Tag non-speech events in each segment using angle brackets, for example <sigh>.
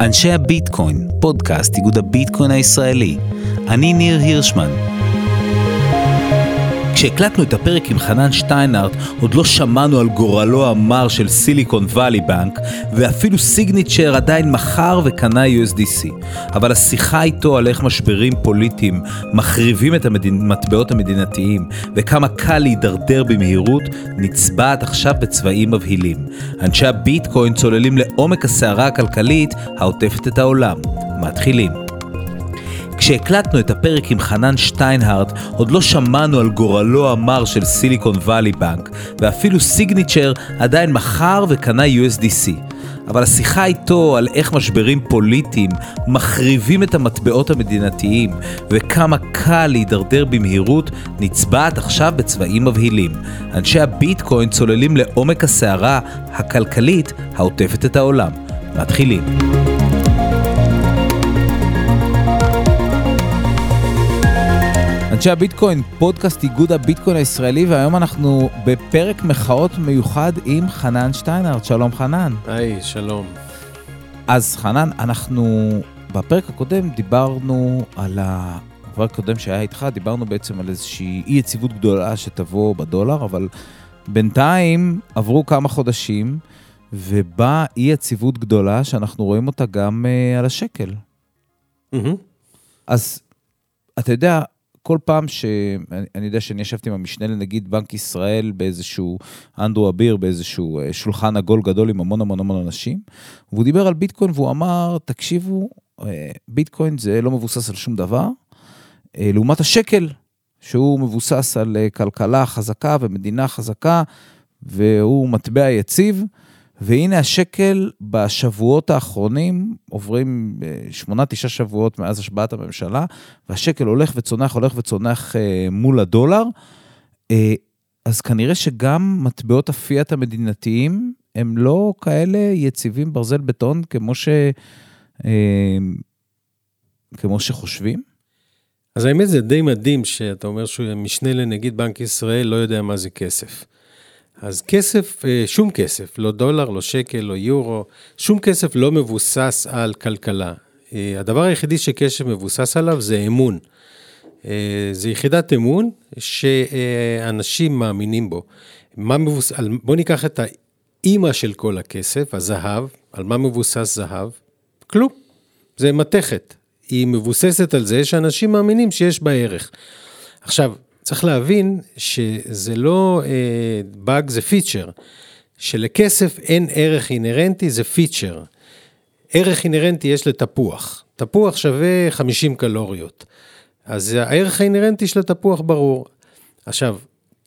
אנשי הביטקוין, פודקאסט איגוד הביטקוין הישראלי. אני ניר הירשמן. כשהקלטנו את הפרק עם חנן שטיינארט, עוד לא שמענו על גורלו המר של סיליקון וואלי בנק, ואפילו סיגניצ'ר עדיין מכר וקנה USDC. אבל השיחה איתו על איך משברים פוליטיים מחריבים את המטבעות המדינתיים, וכמה קל להידרדר במהירות, נצבעת עכשיו בצבעים מבהילים. אנשי הביטקוין צוללים לעומק הסערה הכלכלית העוטפת את העולם. מתחילים. כשהקלטנו את הפרק עם חנן שטיינהארט, עוד לא שמענו על גורלו המר של סיליקון וואלי בנק, ואפילו סיגניצ'ר עדיין מכר וקנה USDC. אבל השיחה איתו על איך משברים פוליטיים מחריבים את המטבעות המדינתיים וכמה קל להידרדר במהירות נצבעת עכשיו בצבעים מבהילים. אנשי הביטקוין צוללים לעומק הסערה הכלכלית העוטפת את העולם. מתחילים. אנשי הביטקוין, פודקאסט איגוד הביטקוין הישראלי, והיום אנחנו בפרק מחאות מיוחד עם חנן שטיינרט. שלום חנן. היי, שלום. אז חנן, אנחנו בפרק הקודם דיברנו על ה... בפרק הקודם שהיה איתך, דיברנו בעצם על איזושהי אי יציבות גדולה שתבוא בדולר, אבל בינתיים עברו כמה חודשים, ובאה אי יציבות גדולה שאנחנו רואים אותה גם uh, על השקל. Mm-hmm. אז אתה יודע, כל פעם שאני יודע שאני ישבתי עם המשנה לנגיד בנק ישראל באיזשהו, אנדרו אביר, באיזשהו אה, שולחן עגול גדול עם המון המון המון אנשים, והוא דיבר על ביטקוין והוא אמר, תקשיבו, אה, ביטקוין זה לא מבוסס על שום דבר, אה, לעומת השקל, שהוא מבוסס על כלכלה חזקה ומדינה חזקה, והוא מטבע יציב. והנה השקל בשבועות האחרונים, עוברים אה, שמונה, תשעה שבועות מאז השבעת הממשלה, והשקל הולך וצונח, הולך וצונח אה, מול הדולר. אה, אז כנראה שגם מטבעות הפיאט המדינתיים הם לא כאלה יציבים ברזל בטון כמו, ש... כמו שחושבים. אז האמת זה די מדהים שאתה אומר שהוא משנה לנגיד בנק ישראל לא יודע מה זה כסף. אז כסף, אה, שום כסף, לא דולר, לא שקל, לא יורו, שום כסף לא מבוסס על כלכלה. אה, הדבר היחידי שכסף מבוסס עליו זה אמון. אה, זה יחידת אמון שאנשים מאמינים בו. מבוס... בוא ניקח את האימא של כל הכסף, הזהב, על מה מבוסס זהב? כלום. זה מתכת. היא מבוססת על זה שאנשים מאמינים שיש בה ערך. עכשיו, צריך להבין שזה לא באג, uh, זה פיצ'ר. שלכסף אין ערך אינהרנטי, זה פיצ'ר. ערך אינהרנטי יש לתפוח. תפוח שווה 50 קלוריות. אז הערך האינהרנטי של התפוח ברור. עכשיו,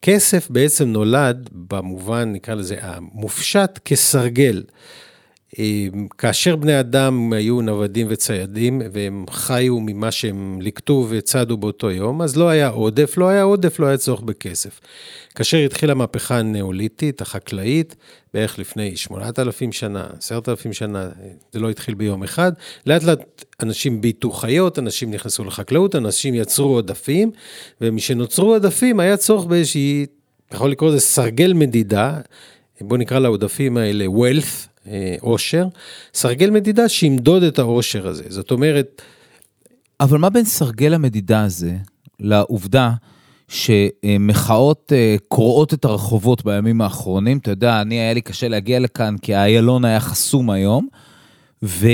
כסף בעצם נולד במובן, נקרא לזה, המופשט כסרגל. כאשר בני אדם היו נוודים וציידים, והם חיו ממה שהם ליקטו וצדו באותו יום, אז לא היה עודף, לא היה עודף, לא היה צורך בכסף. כאשר התחילה המהפכה הנאוליתית, החקלאית, בערך לפני 8,000 שנה, 10,000 שנה, זה לא התחיל ביום אחד, לאט לאט אנשים ביטו חיות, אנשים נכנסו לחקלאות, אנשים יצרו עודפים, ומשנוצרו עודפים היה צורך באיזושהי, יכול לקרוא לזה סרגל מדידה, בואו נקרא לעודפים האלה wealth, עושר, סרגל מדידה שימדוד את העושר הזה. זאת אומרת... אבל מה בין סרגל המדידה הזה לעובדה שמחאות אה, קורעות את הרחובות בימים האחרונים? אתה יודע, אני, היה לי קשה להגיע לכאן כי האיילון היה חסום היום, ו...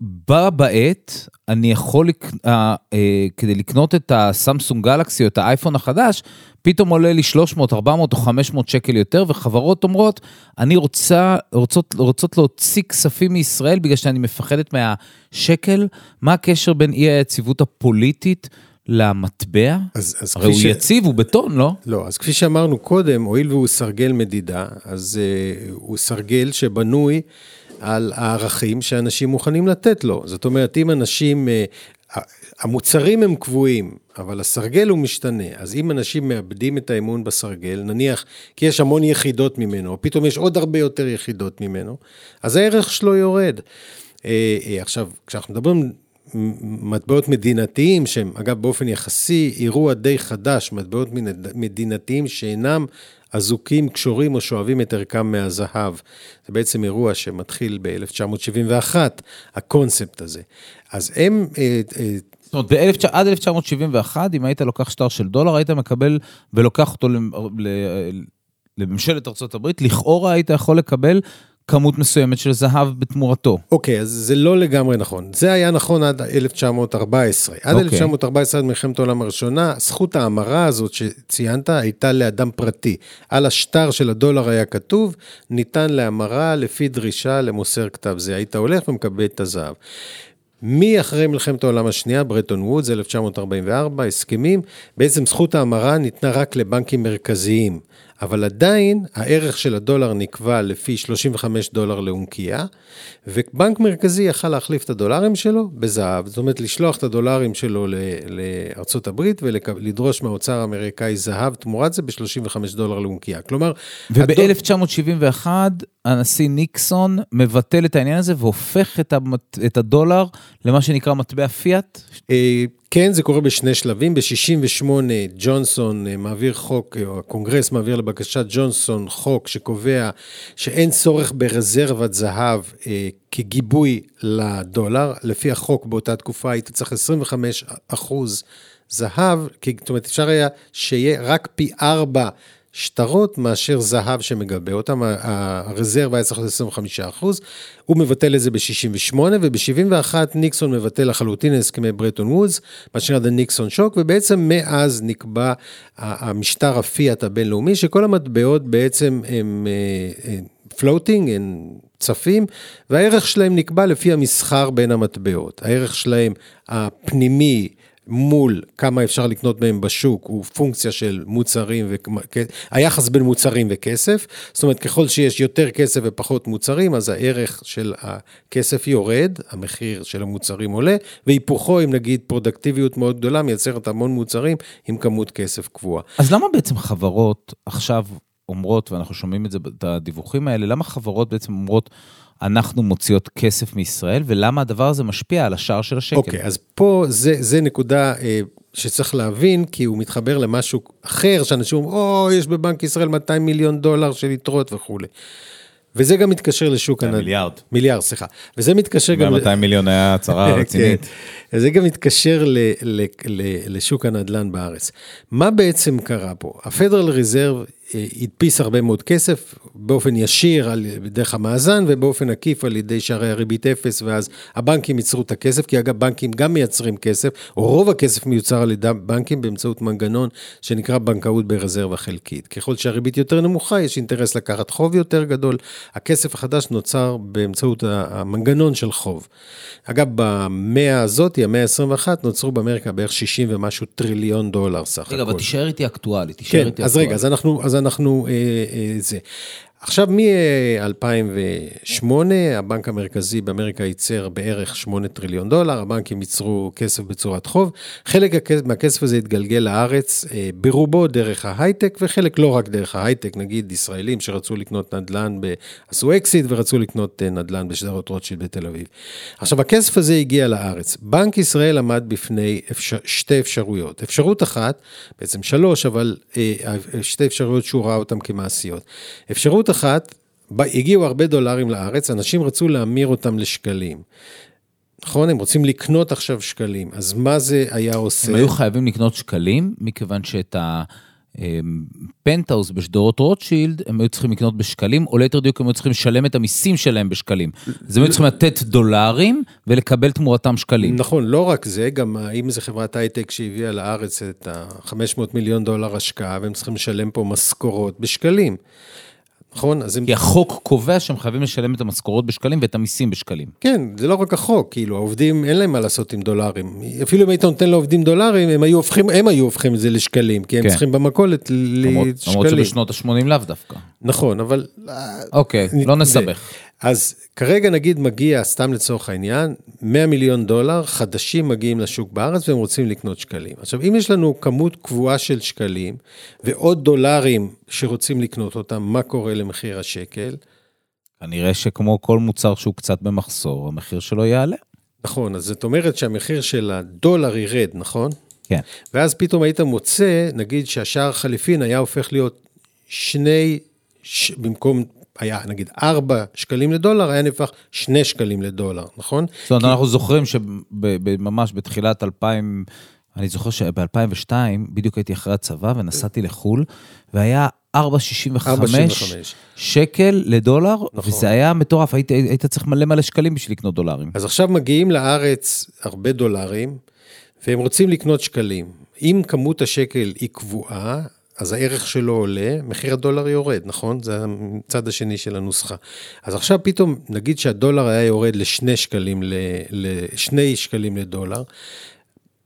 בה בעת, אני יכול, לק... אה, אה, כדי לקנות את הסמסונג גלקסי או את האייפון החדש, פתאום עולה לי 300, 400 או 500 שקל יותר, וחברות אומרות, אני רוצה, רוצות, רוצות להוציא כספים מישראל בגלל שאני מפחדת מהשקל. מה הקשר בין אי היציבות הפוליטית למטבע? אז, אז הרי הוא ש... יציב, הוא בטון, לא? לא, אז כפי שאמרנו קודם, הואיל והוא סרגל מדידה, אז uh, הוא סרגל שבנוי על הערכים שאנשים מוכנים לתת לו. זאת אומרת, אם אנשים, uh, המוצרים הם קבועים, אבל הסרגל הוא משתנה. אז אם אנשים מאבדים את האמון בסרגל, נניח כי יש המון יחידות ממנו, או פתאום יש עוד הרבה יותר יחידות ממנו, אז הערך שלו יורד. אה, אה, עכשיו, כשאנחנו מדברים מטבעות מדינתיים, שהם אגב באופן יחסי אירוע די חדש, מטבעות מדינתיים שאינם אזוקים, קשורים או שואבים את ערכם מהזהב. זה בעצם אירוע שמתחיל ב-1971, הקונספט הזה. אז הם... אה, אה, זאת אומרת, עד 1971, אם היית לוקח שטר של דולר, היית מקבל ולוקח אותו לממשלת ארה"ב, לכאורה היית יכול לקבל כמות מסוימת של זהב בתמורתו. אוקיי, okay, אז זה לא לגמרי נכון. זה היה נכון עד 1914. עד okay. 1914, עד מלחמת העולם הראשונה, זכות ההמרה הזאת שציינת הייתה לאדם פרטי. על השטר של הדולר היה כתוב, ניתן להמרה לפי דרישה למוסר כתב זה. היית הולך ומקבל את הזהב. מאחרי מלחמת העולם השנייה, ברטון וודס, 1944, הסכמים, בעצם זכות ההמרה ניתנה רק לבנקים מרכזיים. אבל עדיין הערך של הדולר נקבע לפי 35 דולר לאונקייה, ובנק מרכזי יכל להחליף את הדולרים שלו בזהב, זאת אומרת לשלוח את הדולרים שלו לארצות הברית ולדרוש מהאוצר האמריקאי זהב תמורת זה ב-35 דולר לאונקייה. כלומר... וב-1971 הנשיא ניקסון מבטל את העניין הזה והופך את הדולר למה שנקרא מטבע פיאט? אה, כן, זה קורה בשני שלבים. ב-68' ג'ונסון אה, מעביר חוק, או הקונגרס מעביר לבקשת ג'ונסון חוק שקובע שאין צורך ברזרבת זהב אה, כגיבוי לדולר. לפי החוק באותה תקופה היית צריך 25 אחוז זהב, זאת אומרת אפשר היה שיהיה רק פי ארבע שטרות מאשר זהב שמגבה אותם, הרזרבה היה צריך להיות 25 אחוז, הוא מבטל את זה ב-68, וב-71 ניקסון מבטל לחלוטין הסכמי ברטון וודס, מה שנקרא The ניקסון שוק, ובעצם מאז נקבע המשטר הפיאט הבינלאומי, שכל המטבעות בעצם הם פלוטינג, אה, אה, הם צפים, והערך שלהם נקבע לפי המסחר בין המטבעות. הערך שלהם הפנימי, מול כמה אפשר לקנות מהם בשוק הוא פונקציה של מוצרים, ו... היחס בין מוצרים וכסף, זאת אומרת ככל שיש יותר כסף ופחות מוצרים, אז הערך של הכסף יורד, המחיר של המוצרים עולה, והיפוכו אם נגיד פרודקטיביות מאוד גדולה מייצרת המון מוצרים עם כמות כסף קבועה. אז למה בעצם חברות עכשיו אומרות, ואנחנו שומעים את זה, את הדיווחים האלה, למה חברות בעצם אומרות, אנחנו מוציאות כסף מישראל, ולמה הדבר הזה משפיע על השער של השקל. אוקיי, okay, אז פה זה, זה נקודה אה, שצריך להבין, כי הוא מתחבר למשהו אחר, שאנשים אומרים, או, יש בבנק ישראל 200 מיליון דולר של יתרות וכולי. וזה גם מתקשר לשוק הנדל"ן. מיליארד. מיליארד, סליחה. וזה מתקשר גם... 200 מיליון היה הצהרה <laughs> כן. רצינית. וזה גם מתקשר ל, ל, ל, לשוק הנדל"ן בארץ. מה בעצם קרה פה? הפדרל ריזרב הדפיס הרבה מאוד כסף באופן ישיר על, דרך המאזן ובאופן עקיף על ידי שערי הריבית אפס ואז הבנקים ייצרו את הכסף כי אגב בנקים גם מייצרים כסף או רוב הכסף מיוצר על ידי בנקים באמצעות מנגנון שנקרא בנקאות ברזרבה חלקית. ככל שהריבית יותר נמוכה יש אינטרס לקחת חוב יותר גדול, הכסף החדש נוצר באמצעות המנגנון של חוב. אגב במאה הזאת, המאה ה-21, נוצרו באמריקה בערך 60 ומשהו טריליון דולר סך הכול. רגע, אבל תישאר איתי אקטואלי, תישאר כן, איתי אקטואלי. אז רגע, אז אנחנו, אז אנחנו, אה, אה, זה. עכשיו, מ-2008, הבנק המרכזי באמריקה ייצר בערך 8 טריליון דולר, הבנקים ייצרו כסף בצורת חוב. חלק מהכסף הזה התגלגל לארץ, אה, ברובו דרך ההייטק, וחלק לא רק דרך ההייטק, נגיד ישראלים שרצו לקנות נדל"ן, עשו אקסיט ורצו לקנות אה, נדל"ן בשדרות רוטשילד בתל אביב. עכשיו, הכסף הזה הגיע לארץ. בנק ישראל עמד בפני אפשר, שתי אפשרויות. אפשרות אחת, בעצם שלוש, אבל אה, שתי אפשרויות שהוא ראה אותן כמעשיות. אפשרות אחת, הגיעו הרבה דולרים לארץ, אנשים רצו להמיר אותם לשקלים. נכון? הם רוצים לקנות עכשיו שקלים, אז מה זה היה עושה? הם היו חייבים לקנות שקלים, מכיוון שאת הפנטהאוז בשדרות רוטשילד, הם היו צריכים לקנות בשקלים, או ליתר דיוק הם היו צריכים לשלם את המיסים שלהם בשקלים. אז הם היו צריכים לתת דולרים ולקבל תמורתם שקלים. נכון, לא רק זה, גם אם זו חברת הייטק שהביאה לארץ את ה-500 מיליון דולר השקעה, והם צריכים לשלם פה משכורות בשקלים. נכון? אז הם... כי החוק קובע שהם חייבים לשלם את המשכורות בשקלים ואת המיסים בשקלים. כן, זה לא רק החוק, כאילו, העובדים, אין להם מה לעשות עם דולרים. אפילו אם היית נותן לעובדים דולרים, הם היו הופכים, הם היו הופכים את זה לשקלים, כי הם כן. צריכים במכולת לשקלים. למרות שבשנות ה-80 לאו דווקא. נכון, אבל... אוקיי, לא נסבך. אז כרגע נגיד מגיע, סתם לצורך העניין, 100 מיליון דולר חדשים מגיעים לשוק בארץ והם רוצים לקנות שקלים. עכשיו, אם יש לנו כמות קבועה של שקלים ועוד דולרים שרוצים לקנות אותם, מה קורה למחיר השקל? כנראה שכמו כל מוצר שהוא קצת במחסור, המחיר שלו יעלה. נכון, אז זאת אומרת שהמחיר של הדולר ירד, נכון? כן. ואז פתאום היית מוצא, נגיד שהשער חליפין היה הופך להיות שני, ש... במקום, היה נגיד 4 שקלים לדולר, היה נהפך 2 שקלים לדולר, נכון? זאת אומרת, אנחנו זוכרים שממש בתחילת 2000, אני זוכר שב-2002, בדיוק הייתי אחרי הצבא ונסעתי לחו"ל, והיה 4.65 שקל לדולר, נכון. וזה היה מטורף, היית, היית צריך מלא מלא שקלים בשביל לקנות דולרים. אז עכשיו מגיעים לארץ הרבה דולרים, והם רוצים לקנות שקלים. אם כמות השקל היא קבועה, אז הערך שלו עולה, מחיר הדולר יורד, נכון? זה הצד השני של הנוסחה. אז עכשיו פתאום, נגיד שהדולר היה יורד לשני שקלים, לשני שקלים לדולר,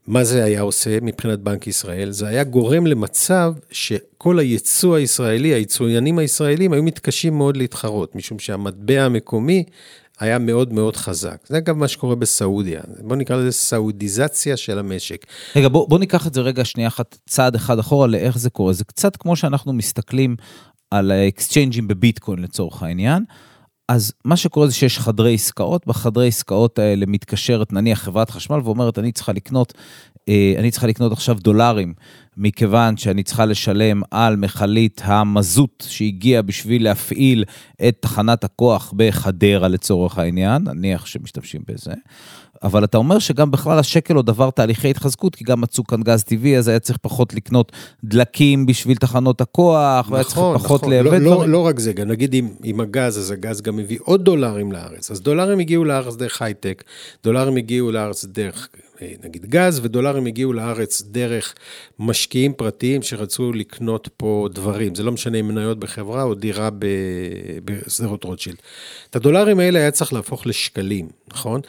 מה זה היה עושה מבחינת בנק ישראל? זה היה גורם למצב שכל הייצוא הישראלי, הייצואנים הישראלים היו מתקשים מאוד להתחרות, משום שהמטבע המקומי היה מאוד מאוד חזק. זה אגב מה שקורה בסעודיה. בואו נקרא לזה סעודיזציה של המשק. רגע, בוא, בוא ניקח את זה רגע שנייה אחת, צעד אחד אחורה לאיך זה קורה. זה קצת כמו שאנחנו מסתכלים על האקסצ'יינג'ים בביטקוין לצורך העניין. אז מה שקורה זה שיש חדרי עסקאות, בחדרי עסקאות האלה מתקשרת נניח חברת חשמל ואומרת, אני צריכה לקנות, אני צריכה לקנות עכשיו דולרים, מכיוון שאני צריכה לשלם על מכלית המזוט שהגיע בשביל להפעיל את תחנת הכוח בחדרה לצורך העניין, נניח שמשתמשים בזה. אבל אתה אומר שגם בכלל השקל עוד עבר תהליכי התחזקות, כי גם מצאו כאן גז טבעי, אז היה צריך פחות לקנות דלקים בשביל תחנות הכוח, נכון, והיה צריך פחות נכון. לייבא לא, לא, דברים. לא רק זה, גם נגיד עם, עם הגז, אז הגז גם מביא עוד דולרים לארץ. אז דולרים הגיעו לארץ דרך הייטק, דולרים הגיעו לארץ דרך אה, נגיד גז, ודולרים הגיעו לארץ דרך משקיעים פרטיים שרצו לקנות פה דברים. זה לא משנה אם מניות בחברה או דירה בשדרות רוטשילד. את הדולרים האלה היה צריך להפוך לשקלים, נכון?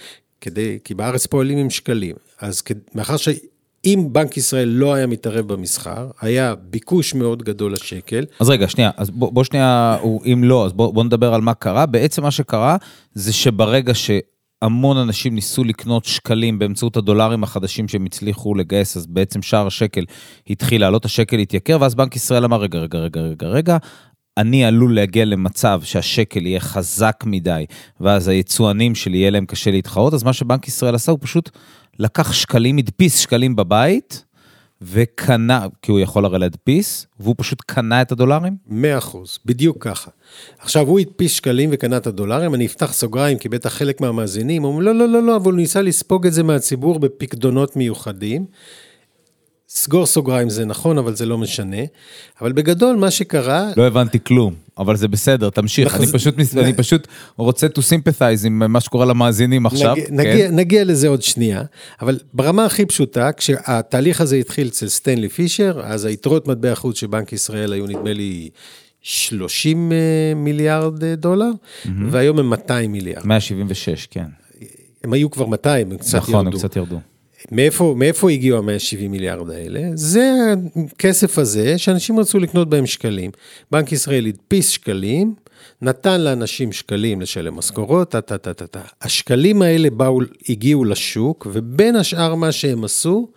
כדי, כי בארץ פועלים עם שקלים. אז כ- מאחר שאם בנק ישראל לא היה מתערב במסחר, היה ביקוש מאוד גדול לשקל. אז רגע, שנייה, אז בוא, בוא שנייה, אם לא, אז בוא, בוא נדבר על מה קרה. בעצם מה שקרה זה שברגע שהמון אנשים ניסו לקנות שקלים באמצעות הדולרים החדשים שהם הצליחו לגייס, אז בעצם שער השקל התחיל לעלות, השקל התייקר, ואז בנק ישראל אמר, רגע, רגע, רגע, רגע, רגע, אני עלול להגיע למצב שהשקל יהיה חזק מדי, ואז היצואנים שלי יהיה להם קשה להתחרות, אז מה שבנק ישראל עשה, הוא פשוט לקח שקלים, הדפיס שקלים בבית, וקנה, כי הוא יכול הרי להדפיס, והוא פשוט קנה את הדולרים? מאה אחוז, בדיוק ככה. עכשיו, הוא הדפיס שקלים וקנה את הדולרים, אני אפתח סוגריים, כי בטח חלק מהמאזינים אומרים, לא, לא, לא, לא, אבל הוא ניסה לספוג את זה מהציבור בפקדונות מיוחדים. סגור סוגריים זה נכון, אבל זה לא משנה. אבל בגדול, מה שקרה, לא הבנתי כלום, אבל זה בסדר, תמשיך. אני פשוט, אני פשוט רוצה to sympathize עם מה שקורה למאזינים עכשיו. נגיע, כן? נגיע, נגיע לזה עוד שנייה, אבל ברמה הכי פשוטה, כשהתהליך הזה התחיל אצל סטנלי פישר, אז היתרות מטבע חוץ של בנק ישראל היו נדמה לי 30 אה, מיליארד אה, דולר, והיום הם 200 מיליארד. 176, כן. הם היו כבר 200, הם קצת נכון, הם ירדו. קצת ירדו. מאיפה, מאיפה הגיעו ה-170 מיליארד האלה? זה הכסף הזה שאנשים רצו לקנות בהם שקלים. בנק ישראל הדפיס שקלים, נתן לאנשים שקלים לשלם משכורות, טה טה טה טה טה. השקלים האלה באו, הגיעו לשוק, ובין השאר מה שהם עשו,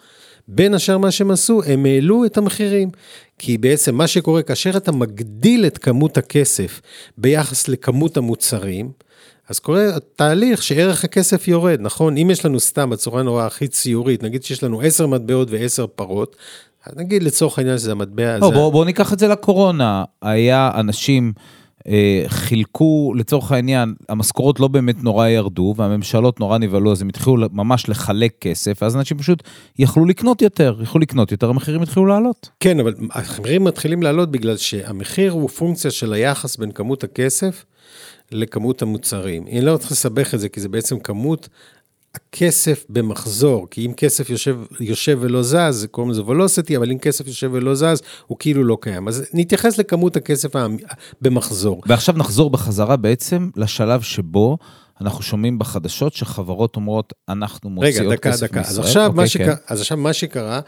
בין השאר מה שהם עשו, הם העלו את המחירים. כי בעצם מה שקורה, כאשר אתה מגדיל את כמות הכסף ביחס לכמות המוצרים, אז קורה תהליך שערך הכסף יורד, נכון? אם יש לנו סתם בצורה נורא הכי ציורית, נגיד שיש לנו עשר מטבעות ועשר פרות, אז נגיד לצורך העניין שזה המטבע לא, הזה. בואו בוא ניקח את זה לקורונה. היה אנשים אה, חילקו, לצורך העניין, המשכורות לא באמת נורא ירדו, והממשלות נורא נבהלו, אז הם התחילו ממש לחלק כסף, ואז אנשים פשוט יכלו לקנות יותר, יכלו לקנות יותר, המחירים התחילו לעלות. כן, אבל המחירים מתחילים לעלות בגלל שהמחיר הוא פונקציה של היחס בין כמות הכסף לכמות המוצרים. אני לא צריך לסבך את זה, כי זה בעצם כמות הכסף במחזור, כי אם כסף יושב, יושב ולא זז, קוראים לזה ולוסיטי, אבל אם כסף יושב ולא זז, הוא כאילו לא קיים. אז נתייחס לכמות הכסף במחזור. ועכשיו נחזור בחזרה בעצם לשלב שבו אנחנו שומעים בחדשות שחברות אומרות, אנחנו מוציאות רגע, דקה, כסף דקה. אז מישראל." עכשיו, אוקיי, מה שקרה, כן. אז עכשיו מה שקרה,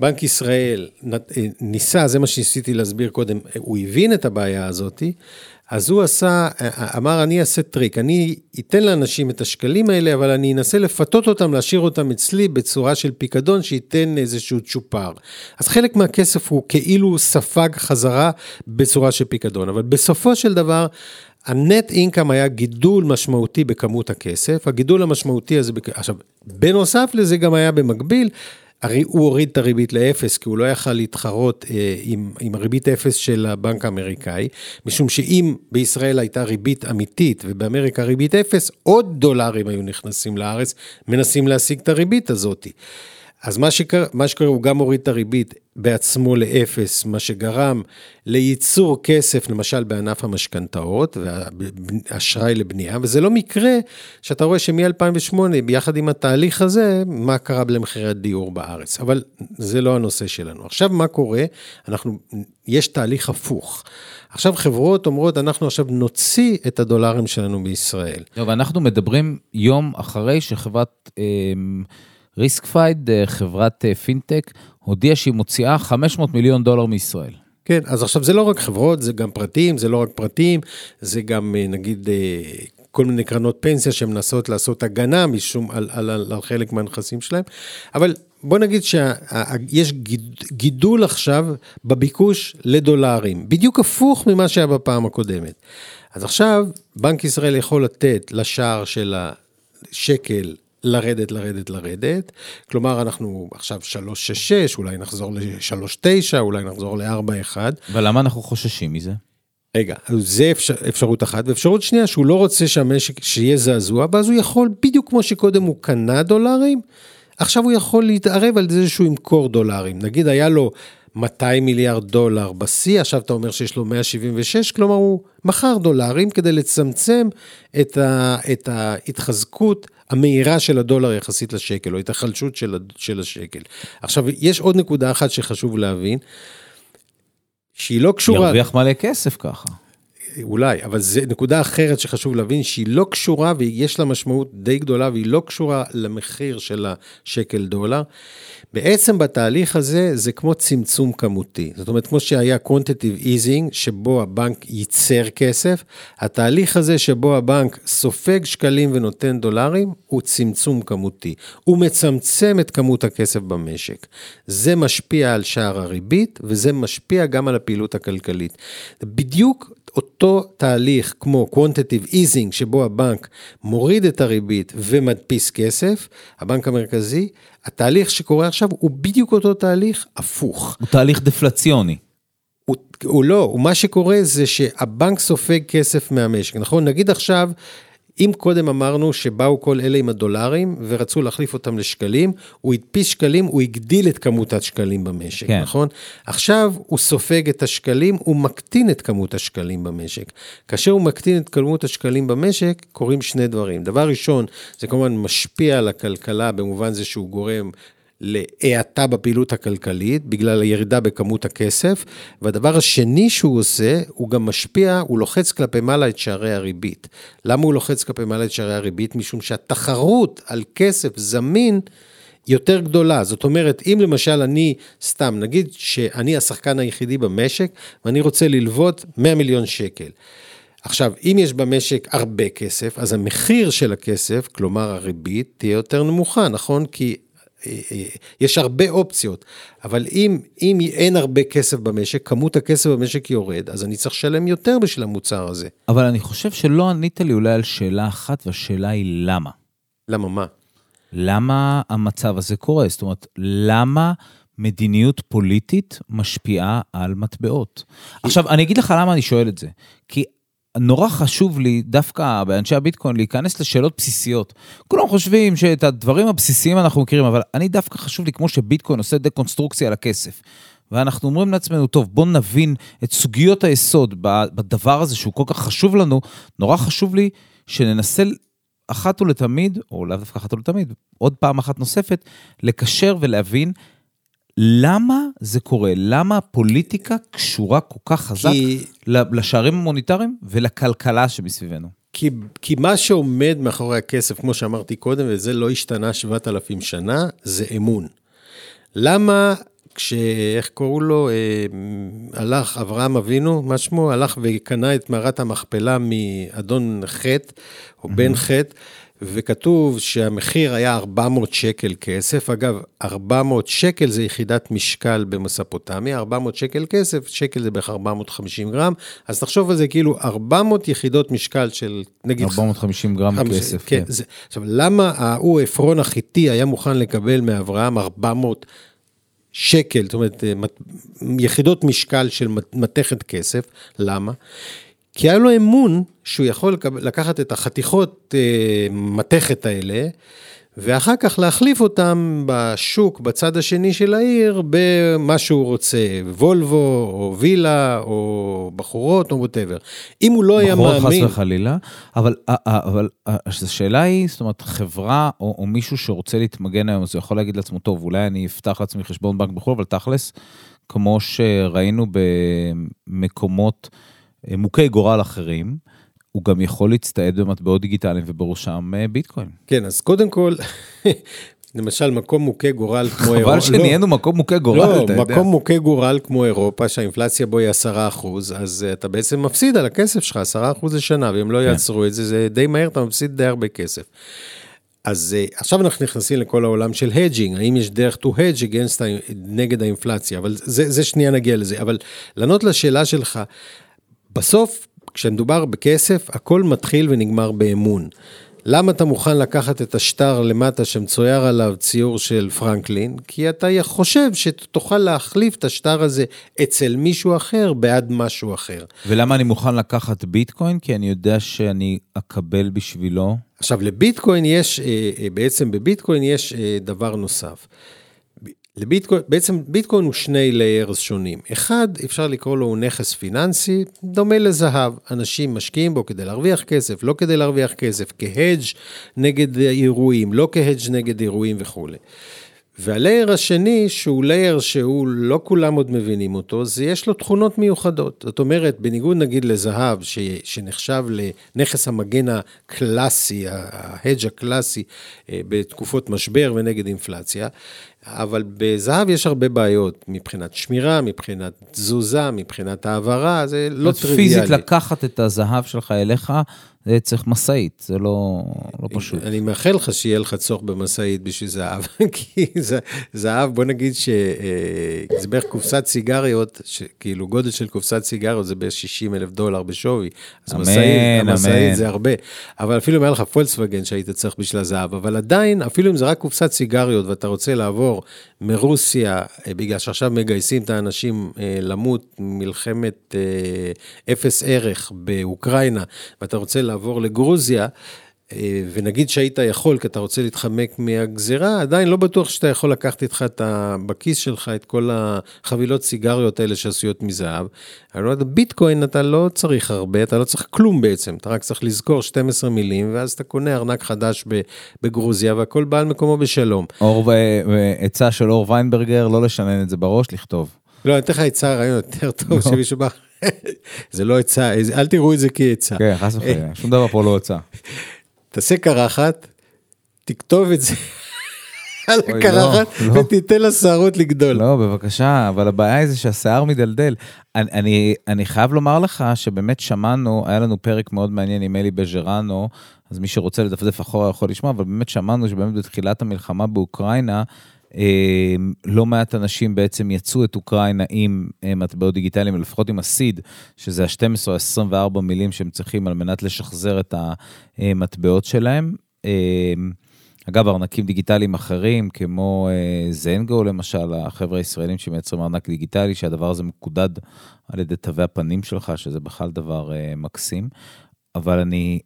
בנק ישראל אה, ניסה, זה מה שניסיתי להסביר קודם, הוא הבין את הבעיה הזאתי, אז הוא עשה, אמר, אני אעשה טריק, אני אתן לאנשים את השקלים האלה, אבל אני אנסה לפתות אותם, להשאיר אותם אצלי בצורה של פיקדון, שייתן איזשהו צ'ופר. אז חלק מהכסף הוא כאילו ספג חזרה בצורה של פיקדון, אבל בסופו של דבר, ה-net income היה גידול משמעותי בכמות הכסף, הגידול המשמעותי הזה, עכשיו, בנוסף לזה גם היה במקביל, הרי הוא הוריד את הריבית לאפס, כי הוא לא יכל להתחרות אה, עם, עם הריבית אפס של הבנק האמריקאי, משום שאם בישראל הייתה ריבית אמיתית ובאמריקה ריבית אפס, עוד דולרים היו נכנסים לארץ, מנסים להשיג את הריבית הזאת. אז מה שקרה, מה שקרה, הוא גם הוריד את הריבית בעצמו לאפס, מה שגרם לייצור כסף, למשל בענף המשכנתאות והאשראי לבנייה, וזה לא מקרה שאתה רואה שמ-2008, ביחד עם התהליך הזה, מה קרה למחירי הדיור בארץ. אבל זה לא הנושא שלנו. עכשיו, מה קורה? אנחנו, יש תהליך הפוך. עכשיו חברות אומרות, אנחנו עכשיו נוציא את הדולרים שלנו בישראל. טוב, אנחנו מדברים יום אחרי שחברת... אה... ריסקפייד, אה, חברת אה, פינטק, הודיעה שהיא מוציאה 500 מיליון דולר מישראל. כן, אז עכשיו זה לא רק חברות, זה גם פרטים, זה לא רק פרטים, זה גם אה, נגיד כל מיני קרנות פנסיה שמנסות לעשות הגנה משום, על, על, על, על חלק מהנכסים שלהם, אבל בוא נגיד שיש גידול עכשיו בביקוש לדולרים, בדיוק הפוך ממה שהיה בפעם הקודמת. אז עכשיו בנק ישראל יכול לתת לשער של השקל לרדת, לרדת, לרדת. כלומר, אנחנו עכשיו 366, אולי נחזור ל-39, אולי נחזור ל-41. ולמה אנחנו חוששים מזה? רגע, זה אפשר, אפשרות אחת, ואפשרות שנייה, שהוא לא רוצה שהמשק, שיהיה זעזוע, ואז הוא יכול, בדיוק כמו שקודם הוא קנה דולרים, עכשיו הוא יכול להתערב על זה שהוא ימכור דולרים. נגיד היה לו 200 מיליארד דולר בשיא, עכשיו אתה אומר שיש לו 176, כלומר הוא מכר דולרים כדי לצמצם את, ה, את ההתחזקות המהירה של הדולר יחסית לשקל, או את החלשות של, של השקל. עכשיו, יש עוד נקודה אחת שחשוב להבין, שהיא לא קשורה... ירוויח מלא כסף ככה. אולי, אבל זו נקודה אחרת שחשוב להבין, שהיא לא קשורה ויש לה משמעות די גדולה, והיא לא קשורה למחיר של השקל דולר. בעצם בתהליך הזה זה כמו צמצום כמותי. זאת אומרת, כמו שהיה quantitative easing, שבו הבנק ייצר כסף, התהליך הזה שבו הבנק סופג שקלים ונותן דולרים, הוא צמצום כמותי. הוא מצמצם את כמות הכסף במשק. זה משפיע על שער הריבית, וזה משפיע גם על הפעילות הכלכלית. בדיוק אותו תהליך כמו quantitative easing, שבו הבנק מוריד את הריבית ומדפיס כסף, הבנק המרכזי, התהליך שקורה עכשיו הוא בדיוק אותו תהליך הפוך. הוא תהליך דפלציוני. הוא, הוא לא, מה שקורה זה שהבנק סופג כסף מהמשק, נכון? נגיד עכשיו אם קודם אמרנו שבאו כל אלה עם הדולרים ורצו להחליף אותם לשקלים, הוא הדפיס שקלים, הוא הגדיל את כמות השקלים במשק, כן. נכון? עכשיו הוא סופג את השקלים, הוא מקטין את כמות השקלים במשק. כאשר הוא מקטין את כמות השקלים במשק, קורים שני דברים. דבר ראשון, זה כמובן משפיע על הכלכלה במובן זה שהוא גורם להאטה בפעילות הכלכלית, בגלל הירידה בכמות הכסף, והדבר השני שהוא עושה, הוא גם משפיע, הוא לוחץ כלפי מעלה את שערי הריבית. למה הוא לוחץ כלפי מעלה את שערי הריבית? משום שהתחרות על כסף זמין יותר גדולה. זאת אומרת, אם למשל אני, סתם, נגיד שאני השחקן היחידי במשק, ואני רוצה ללוות 100 מיליון שקל. עכשיו, אם יש במשק הרבה כסף, אז המחיר של הכסף, כלומר הריבית, תהיה יותר נמוכה, נכון? כי יש הרבה אופציות, אבל אם, אם אין הרבה כסף במשק, כמות הכסף במשק יורד, אז אני צריך לשלם יותר בשביל המוצר הזה. אבל אני חושב שלא ענית לי אולי על שאלה אחת, והשאלה היא למה. למה מה? למה המצב הזה קורה? זאת אומרת, למה מדיניות פוליטית משפיעה על מטבעות? עכשיו, אני אגיד לך למה אני שואל את זה. כי נורא חשוב לי, דווקא באנשי הביטקוין, להיכנס לשאלות בסיסיות. כולם חושבים שאת הדברים הבסיסיים אנחנו מכירים, אבל אני דווקא חשוב לי, כמו שביטקוין עושה דקונסטרוקציה לכסף. ואנחנו אומרים לעצמנו, טוב, בואו נבין את סוגיות היסוד בדבר הזה שהוא כל כך חשוב לנו, נורא חשוב לי שננסה אחת ולתמיד, או לאו דווקא אחת ולתמיד, עוד פעם אחת נוספת, לקשר ולהבין למה זה קורה? למה הפוליטיקה קשורה כל כך חזק כי... לשערים המוניטריים ולכלכלה שמסביבנו? כי, כי מה שעומד מאחורי הכסף, כמו שאמרתי קודם, וזה לא השתנה 7,000 שנה, זה אמון. למה כש... איך קראו לו? אה, הלך אברהם אבינו, מה שמו? הלך וקנה את מערת המכפלה מאדון חטא, או בן חטא. וכתוב שהמחיר היה 400 שקל כסף. אגב, 400 שקל זה יחידת משקל במספוטמיה, 400 שקל כסף, שקל זה בערך 450 גרם, אז תחשוב על זה כאילו 400 יחידות משקל של נגיד... 450 גרם חמש- כסף, כן. כן. זה, עכשיו, למה ההוא, עפרון החיתי, היה מוכן לקבל מאברהם 400 שקל, זאת אומרת, אה, יחידות משקל של מת- מתכת כסף? למה? כי היה לו אמון שהוא יכול לקחת את החתיכות אה, מתכת האלה, ואחר כך להחליף אותם בשוק, בצד השני של העיר, במה שהוא רוצה, וולבו, או וילה, או בחורות, או ווטאבר. אם הוא לא היה בחורות מאמין... חס וחלילה, אבל, אה, אה, אבל אה, השאלה היא, זאת אומרת, חברה או, או מישהו שרוצה להתמגן היום, אז הוא יכול להגיד לעצמו, טוב, אולי אני אפתח לעצמי חשבון בנק בחו"ל, אבל תכלס, כמו שראינו במקומות מוכי גורל אחרים, הוא גם יכול להצטייד במטבעות דיגיטליים ובראשם אה, ביטקוין. כן, אז קודם כל, <laughs> למשל, מקום מוכה גורל כמו חבל אירופה. שנהיינו מקום מוכה גורל, לא, אתה יודע. מקום מוכה גורל כמו אירופה, שהאינפלציה בו היא 10 אחוז, אז אה, אתה בעצם מפסיד על הכסף שלך 10 אחוז לשנה, ואם לא כן. יעצרו את זה, זה די מהר, אתה מפסיד די הרבה כסף. אז אה, עכשיו אנחנו נכנסים לכל העולם של הג'ינג, האם יש דרך to hedge against, נגד האינפלציה, אבל זה, זה שנייה נגיע לזה, אבל לענות לשאלה שלך, בסוף, כשמדובר בכסף, הכל מתחיל ונגמר באמון. למה אתה מוכן לקחת את השטר למטה שמצויר עליו ציור של פרנקלין? כי אתה חושב שתוכל להחליף את השטר הזה אצל מישהו אחר בעד משהו אחר. ולמה אני מוכן לקחת ביטקוין? כי אני יודע שאני אקבל בשבילו. עכשיו, לביטקוין יש, אה, אה, בעצם בביטקוין יש אה, דבר נוסף. לביטקוין, בעצם ביטקוין הוא שני layers שונים. אחד, אפשר לקרוא לו נכס פיננסי, דומה לזהב. אנשים משקיעים בו כדי להרוויח כסף, לא כדי להרוויח כסף, כ hedge נגד אירועים, לא כ hedge נגד אירועים וכולי. וה layer השני, שהוא layer שהוא לא כולם עוד מבינים אותו, זה יש לו תכונות מיוחדות. זאת אומרת, בניגוד נגיד לזהב, ש, שנחשב לנכס המגן הקלאסי, ה hedge הקלאסי אה, בתקופות משבר ונגד אינפלציה, אבל בזהב יש הרבה בעיות, מבחינת שמירה, מבחינת תזוזה, מבחינת העברה, זה לא טריוויאלי. פיזית לקחת את הזהב שלך אליך, צריך משאית, זה לא, לא פשוט. אני מאחל לך שיהיה לך צורך במשאית בשביל זהב, <laughs> כי זה- זהב, בוא נגיד שזה בערך קופסת סיגריות, כאילו גודל של קופסת סיגריות זה בערך 60 אלף דולר בשווי. אז אמן, משאית, אמן. המשאית זה הרבה. אבל אפילו אם היה לך פולקסווגן שהיית צריך בשביל הזהב, אבל עדיין, אפילו אם זה רק קופסת סיגריות ואתה רוצה לעבור מרוסיה, אה, בגלל שעכשיו מגייסים את האנשים אה, למות מלחמת אה, אפס ערך באוקראינה, ואתה רוצה לעבור לגרוזיה, ונגיד שהיית יכול, כי אתה רוצה להתחמק מהגזירה, עדיין לא בטוח שאתה יכול לקחת איתך את ה, בכיס שלך את כל החבילות סיגריות האלה שעשויות מזהב. אבל ביטקוין אתה לא צריך הרבה, אתה לא צריך כלום בעצם, אתה רק צריך לזכור 12 מילים, ואז אתה קונה ארנק חדש בגרוזיה, והכל בא על מקומו בשלום. אור ועצה של אור ויינברגר, לא לשנן את זה בראש, לכתוב. לא, אני אתן לך עצה, רעיון יותר טוב, שמישהו בא... <laughs> זה לא עצה, אל תראו את זה כעצה. כן, חס וחלילה, שום דבר פה לא הוצא. <laughs> תעשה קרחת, תכתוב את זה <laughs> על אוי, הקרחת, לא, לא. ותיתן לשערות לגדול. לא, בבקשה, אבל הבעיה היא זה שהשיער מדלדל. אני, אני, אני חייב לומר לך שבאמת שמענו, היה לנו פרק מאוד מעניין עם אלי בז'רנו, אז מי שרוצה לדפדף אחורה יכול לשמוע, אבל באמת שמענו שבאמת בתחילת המלחמה באוקראינה, לא מעט אנשים בעצם יצאו את אוקראינה עם אה, מטבעות דיגיטליים, לפחות עם הסיד, שזה ה-12 או ה-24 מילים שהם צריכים על מנת לשחזר את המטבעות שלהם. אה, אגב, ארנקים דיגיטליים אחרים, כמו אה, זנגו למשל, החבר'ה הישראלים שמייצרים ארנק דיגיטלי, שהדבר הזה מקודד על ידי תווי הפנים שלך, שזה בכלל דבר אה, מקסים. אבל אני,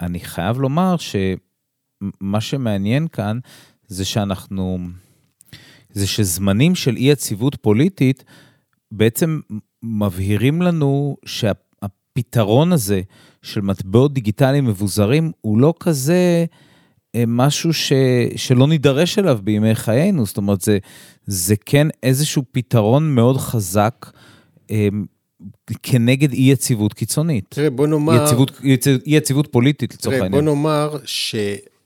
אני חייב לומר שמה שמעניין כאן זה שאנחנו, זה שזמנים של אי יציבות פוליטית בעצם מבהירים לנו שהפתרון הזה של מטבעות דיגיטליים מבוזרים הוא לא כזה... אה, משהו ש, שלא נידרש אליו בימי חיינו, זאת אומרת, זה, זה כן איזשהו פתרון מאוד חזק אה, כנגד אי יציבות קיצונית. תראה, בוא נאמר... יציבות, יציבות, פוליטית לצורך תראה, בוא העניין. נאמר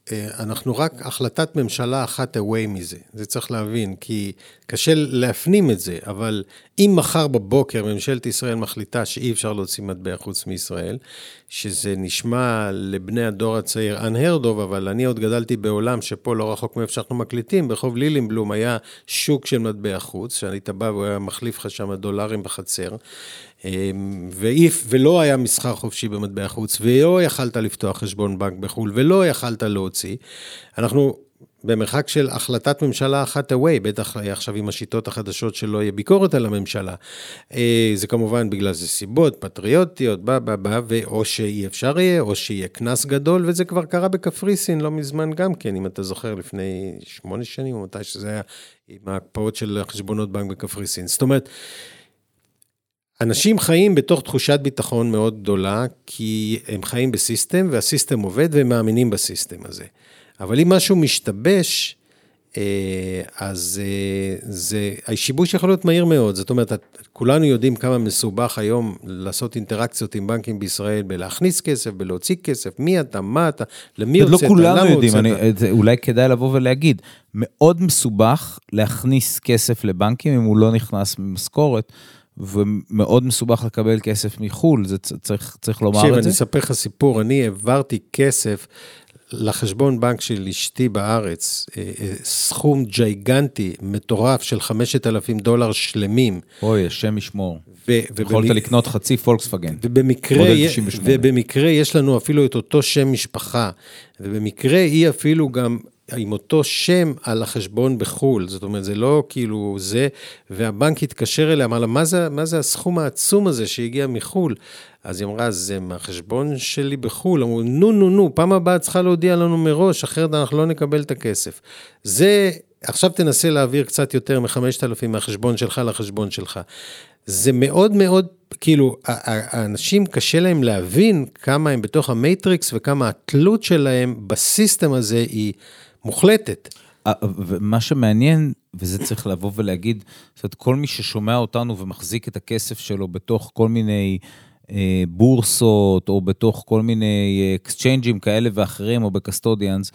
שאנחנו רק החלטת ממשלה אחת away מזה, זה צריך להבין, כי קשה להפנים את זה, אבל אם מחר בבוקר ממשלת ישראל מחליטה שאי אפשר להוציא מטבע חוץ מישראל, שזה נשמע לבני הדור הצעיר unheard of, אבל אני עוד גדלתי בעולם שפה לא רחוק מאיפה שאנחנו מקליטים, ברחוב לילינבלום היה שוק של מטבע חוץ, שהיית בא והוא היה מחליף לך שם דולרים בחצר, אמ, ואיף, ולא היה מסחר חופשי במטבע חוץ, ולא יכלת לפתוח חשבון בנק בחו"ל, ולא יכלת להוציא. אנחנו במרחק של החלטת ממשלה אחת away, בטח עכשיו עם השיטות החדשות שלא יהיה ביקורת על הממשלה. אה, זה כמובן בגלל זה סיבות פטריוטיות, בא, בא, בא, ואו שאי אפשר יהיה, או שיהיה קנס גדול, וזה כבר קרה בקפריסין לא מזמן גם כן, אם אתה זוכר, לפני שמונה שנים, או מתי שזה היה, עם ההקפאות של חשבונות בנק בקפריסין. זאת אומרת, אנשים חיים בתוך תחושת ביטחון מאוד גדולה, כי הם חיים בסיסטם, והסיסטם עובד והם מאמינים בסיסטם הזה. אבל אם משהו משתבש, אה, אז אה, זה, השיבוש יכול להיות מהיר מאוד. זאת אומרת, כולנו יודעים כמה מסובך היום לעשות אינטראקציות עם בנקים בישראל, בלהכניס כסף, בלהוציא כסף, מי אתה, מה אתה, למי הוצאת, לא כולנו יודעים, אני, זה, אולי כדאי לבוא ולהגיד, מאוד מסובך להכניס כסף לבנקים אם הוא לא נכנס ממשכורת. ומאוד מסובך לקבל כסף מחו"ל, זה צריך, צריך לומר את זה. אני אספר לך סיפור, אני העברתי כסף לחשבון בנק של אשתי בארץ, אה, אה, סכום ג'יגנטי, מטורף של 5,000 דולר שלמים. אוי, השם ישמור. ו- יכולת ובמ... לקנות חצי פולקסווגן. ובמקרה, ובמקרה יש לנו אפילו את אותו שם משפחה, ובמקרה היא אפילו גם עם אותו שם על החשבון בחו"ל, זאת אומרת, זה לא כאילו זה, והבנק התקשר אליה, אמר לה, מה זה, מה זה הסכום העצום הזה שהגיע מחו"ל? אז היא אמרה, זה מהחשבון שלי בחו"ל. אמרו, נו, נו, נו, פעם הבאה צריכה להודיע לנו מראש, אחרת אנחנו לא נקבל את הכסף. זה, עכשיו תנסה להעביר קצת יותר מ-5,000 מהחשבון שלך לחשבון שלך. זה מאוד מאוד, כאילו, האנשים קשה להם להבין כמה הם בתוך ה matrix וכמה התלות שלהם ב system הזה היא מוחלטת. ומה שמעניין, וזה צריך לבוא ולהגיד, זאת אומרת, כל מי ששומע אותנו ומחזיק את הכסף שלו בתוך כל מיני אה, בורסות, או בתוך כל מיני exchange ים כאלה ואחרים, או ב custodians,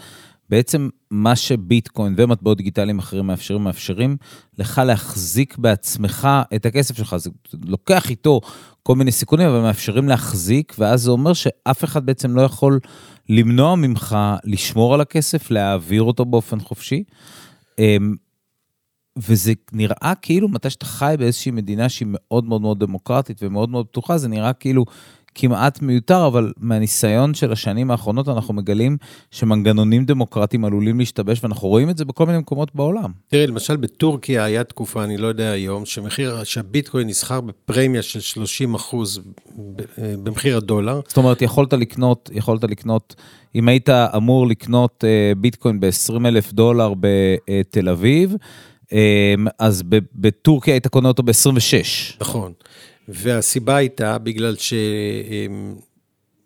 בעצם מה שביטקוין ומטבעות דיגיטליים אחרים מאפשרים, מאפשרים לך להחזיק בעצמך את הכסף שלך. זה לוקח איתו כל מיני סיכונים, אבל מאפשרים להחזיק, ואז זה אומר שאף אחד בעצם לא יכול למנוע ממך לשמור על הכסף, להעביר אותו באופן חופשי. אמ, וזה נראה כאילו מתי שאתה חי באיזושהי מדינה שהיא מאוד מאוד מאוד דמוקרטית ומאוד מאוד פתוחה, זה נראה כאילו כמעט מיותר, אבל מהניסיון של השנים האחרונות אנחנו מגלים שמנגנונים דמוקרטיים עלולים להשתבש, ואנחנו רואים את זה בכל מיני מקומות בעולם. תראה, למשל בטורקיה היה תקופה, אני לא יודע היום, שמחיר, שהביטקוין נסחר בפרמיה של 30 אחוז במחיר הדולר. זאת אומרת, יכולת לקנות, יכולת לקנות, אם היית אמור לקנות אה, ביטקוין ב-20 אלף דולר בתל אביב, אמ, אז בטורקיה היית קונה אותו ב-26. נכון, והסיבה הייתה בגלל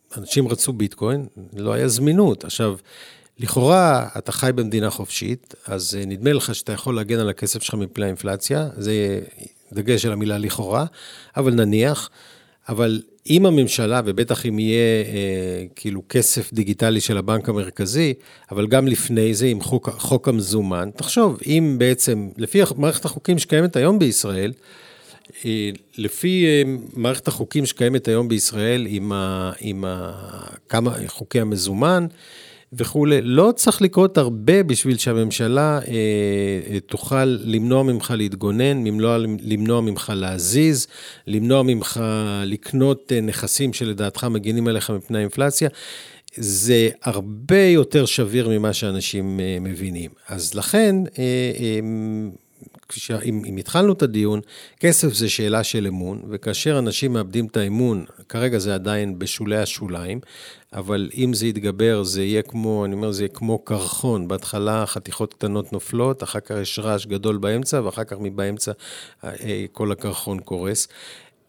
שאנשים רצו ביטקוין, לא היה זמינות. עכשיו, לכאורה, אתה חי במדינה חופשית, אז אה, נדמה לך שאתה יכול להגן על הכסף שלך מפני האינפלציה, זה דגש על המילה לכאורה, אבל נניח, אבל אם הממשלה, ובטח אם יהיה אה, כאילו כסף דיגיטלי של הבנק המרכזי, אבל גם לפני זה עם חוק, חוק המזומן, תחשוב, אם בעצם, לפי מערכת החוקים שקיימת היום בישראל, לפי אה, מערכת החוקים שקיימת היום בישראל עם, ה, עם ה, כמה חוקי המזומן, וכולי. לא צריך לקרות הרבה בשביל שהממשלה אה, אה, תוכל למנוע ממך להתגונן, למנוע, למנוע ממך להזיז, למנוע ממך לקנות אה, נכסים שלדעתך מגינים עליך מפני האינפלציה. זה הרבה יותר שביר ממה שאנשים אה, מבינים. אז לכן, אה, אה, אם, אם התחלנו את הדיון, כסף זה שאלה של אמון, וכאשר אנשים מאבדים את האמון, כרגע זה עדיין בשולי השוליים, אבל אם זה יתגבר, זה יהיה כמו, אני אומר, זה יהיה כמו קרחון. בהתחלה חתיכות קטנות נופלות, אחר כך יש רעש גדול באמצע, ואחר כך מבאמצע אה, כל הקרחון קורס.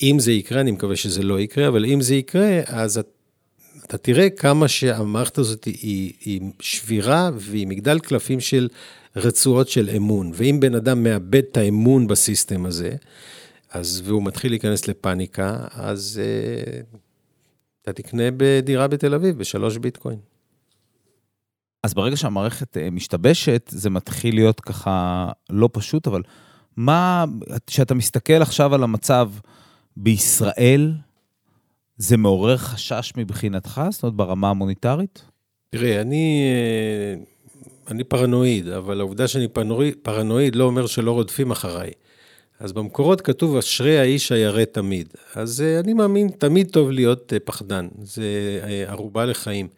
אם זה יקרה, אני מקווה שזה לא יקרה, אבל אם זה יקרה, אז אתה תראה כמה שהמערכת הזאת היא, היא שבירה והיא מגדל קלפים של רצועות של אמון. ואם בן אדם מאבד את האמון בסיסטם הזה, אז, והוא מתחיל להיכנס לפאניקה, אז uh, אתה תקנה בדירה בתל אביב בשלוש ביטקוין. אז ברגע שהמערכת uh, משתבשת, זה מתחיל להיות ככה לא פשוט, אבל מה, כשאתה מסתכל עכשיו על המצב בישראל, זה מעורר חשש מבחינתך? זאת אומרת, ברמה המוניטרית? תראה, אני, אה, אני פרנואיד, אבל העובדה שאני פרנואיד, פרנואיד לא אומר שלא רודפים אחריי. אז במקורות כתוב, אשרי האיש הירא תמיד. אז אה, אני מאמין, תמיד טוב להיות אה, פחדן, זה ערובה לחיים.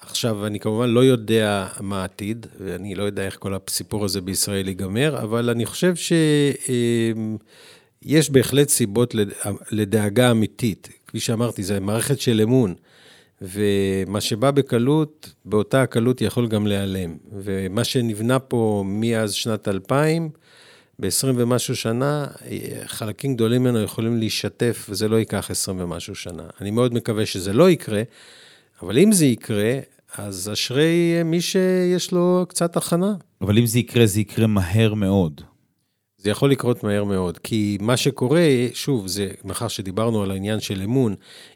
עכשיו, אני כמובן לא יודע מה העתיד, ואני לא יודע איך כל הסיפור הזה בישראל ייגמר, אבל אני חושב שיש בהחלט סיבות לדאגה אמיתית. כפי שאמרתי, זו מערכת של אמון. ומה שבא בקלות, באותה הקלות יכול גם להיעלם. ומה שנבנה פה מאז שנת 2000, ב-20 ומשהו שנה, חלקים גדולים ממנו יכולים להישטף, וזה לא ייקח 20 ומשהו שנה. אני מאוד מקווה שזה לא יקרה, אבל אם זה יקרה, אז אשרי מי שיש לו קצת הכנה. אבל אם זה יקרה, זה יקרה מהר מאוד. זה יכול לקרות מהר מאוד, כי מה שקורה, שוב, זה, מאחר שדיברנו על העניין של אמון,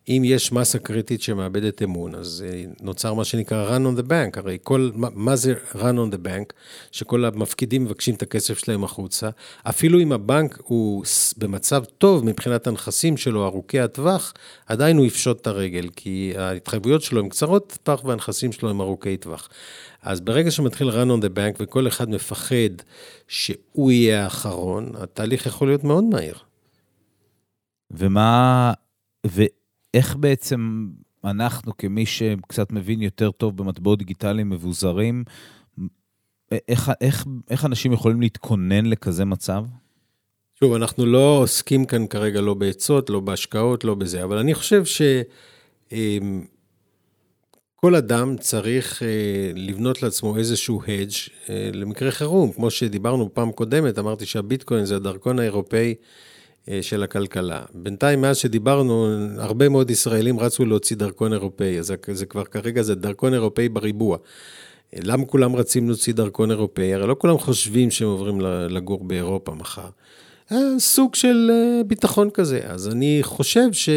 אם יש מסה קריטית שמאבדת אמון, אז אה, נוצר מה שנקרא run on the bank, הרי כל, מה, זה run on the bank? שכל המפקידים מבקשים את הכסף שלהם החוצה, אפילו אם הבנק הוא במצב טוב מבחינת הנכסים שלו, ארוכי הטווח, עדיין הוא יפשוט את הרגל, כי ההתחייבויות שלו הן קצרות טווח והנכסים שלו הם ארוכי טווח. אז ברגע שמתחיל run on the bank וכל אחד מפחד שהוא יהיה האחרון, התהליך יכול להיות מאוד מהיר. ומה, ואיך בעצם אנחנו, כמי שקצת מבין יותר טוב במטבעות דיגיטליים מבוזרים, איך, איך, איך אנשים יכולים להתכונן לכזה מצב? שוב, אנחנו לא עוסקים כאן כרגע לא בעצות, לא בהשקעות, לא בזה, אבל אני חושב ש... אמ, אדם צריך אה, לבנות לעצמו איזשהו הדג' אה, למקרה חירום. כמו שדיברנו פעם קודמת, אמרתי שהביטקוין זה הדרכון האירופאי של הכלכלה. בינתיים, מאז שדיברנו, הרבה מאוד ישראלים רצו להוציא דרכון אירופאי, אז זה כבר כרגע זה דרכון אירופאי בריבוע. למה כולם רצים להוציא דרכון אירופאי? הרי לא כולם חושבים שהם עוברים לגור באירופה מחר. סוג של ביטחון כזה. אז אני חושב ש...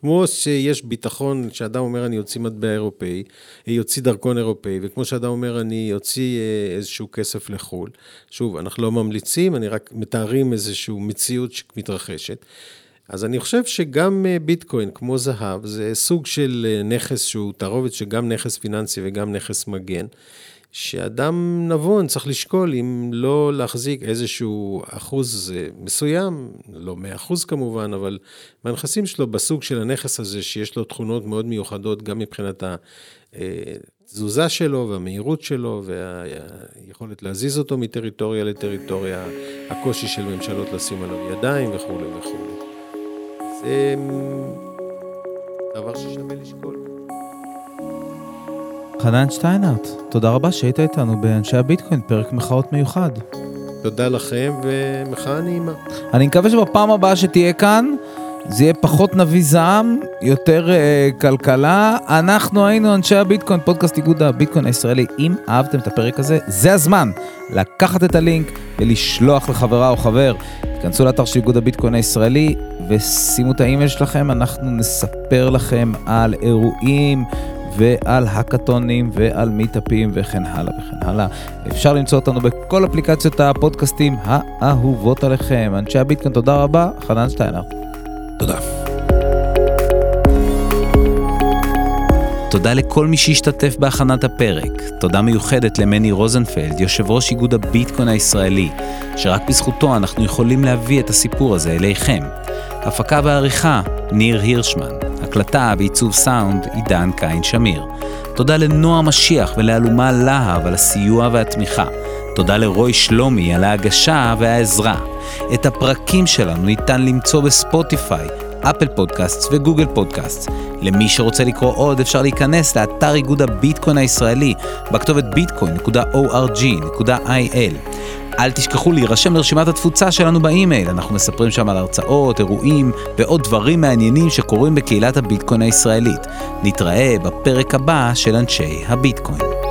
כמו שיש ביטחון שאדם אומר אני אוציא מטבע אירופאי, יוציא דרכון אירופאי, וכמו שאדם אומר אני אוציא אה, איזשהו כסף לחו"ל, שוב, אנחנו לא ממליצים, אני רק מתארים איזושהי מציאות שמתרחשת. אז אני חושב שגם אה, ביטקוין, כמו זהב, זה סוג של אה, נכס שהוא תערובת שגם נכס פיננסי וגם נכס מגן. שאדם נבון צריך לשקול אם לא להחזיק איזשהו אחוז מסוים, לא מאה אחוז כמובן, אבל מהנכסים שלו בסוג של הנכס הזה, שיש לו תכונות מאוד מיוחדות, גם מבחינת התזוזה שלו והמהירות שלו והיכולת להזיז אותו מטריטוריה לטריטוריה, הקושי של ממשלות לשים עליו ידיים וכולי וכולי. זה דבר ששווה לשקול. חנן שטיינארט, תודה רבה שהיית איתנו באנשי הביטקוין, פרק מחאות מיוחד. תודה לכם ומחאה נעימה. אני מקווה שבפעם הבאה שתהיה כאן, זה יהיה פחות נביא זעם, יותר uh, כלכלה. אנחנו היינו אנשי הביטקוין, פודקאסט איגוד הביטקוין הישראלי. אם אהבתם את הפרק הזה, זה הזמן לקחת את הלינק ולשלוח לחברה או חבר. תיכנסו לאתר של איגוד הביטקוין הישראלי ושימו את האימייל שלכם, אנחנו נספר לכם על אירועים. ועל האקתונים ועל מיטאפים וכן הלאה וכן הלאה. אפשר למצוא אותנו בכל אפליקציות הפודקאסטים האהובות עליכם. אנשי הביטקוין, תודה רבה, חנן שטיינר. תודה. תודה לכל מי שהשתתף בהכנת הפרק. תודה מיוחדת למני רוזנפלד, יושב ראש איגוד הביטקוין הישראלי, שרק בזכותו אנחנו יכולים להביא את הסיפור הזה אליכם. הפקה ועריכה, ניר הירשמן. הקלטה ועיצוב סאונד, עידן קין שמיר. תודה לנועה משיח ולאלומה להב על הסיוע והתמיכה. תודה לרוי שלומי על ההגשה והעזרה. את הפרקים שלנו ניתן למצוא בספוטיפיי, אפל פודקאסט וגוגל פודקאסט. למי שרוצה לקרוא עוד אפשר להיכנס לאתר איגוד הביטקוין הישראלי בכתובת bitcoin.org.il. אל תשכחו להירשם לרשימת התפוצה שלנו באימייל, אנחנו מספרים שם על הרצאות, אירועים ועוד דברים מעניינים שקורים בקהילת הביטקוין הישראלית. נתראה בפרק הבא של אנשי הביטקוין.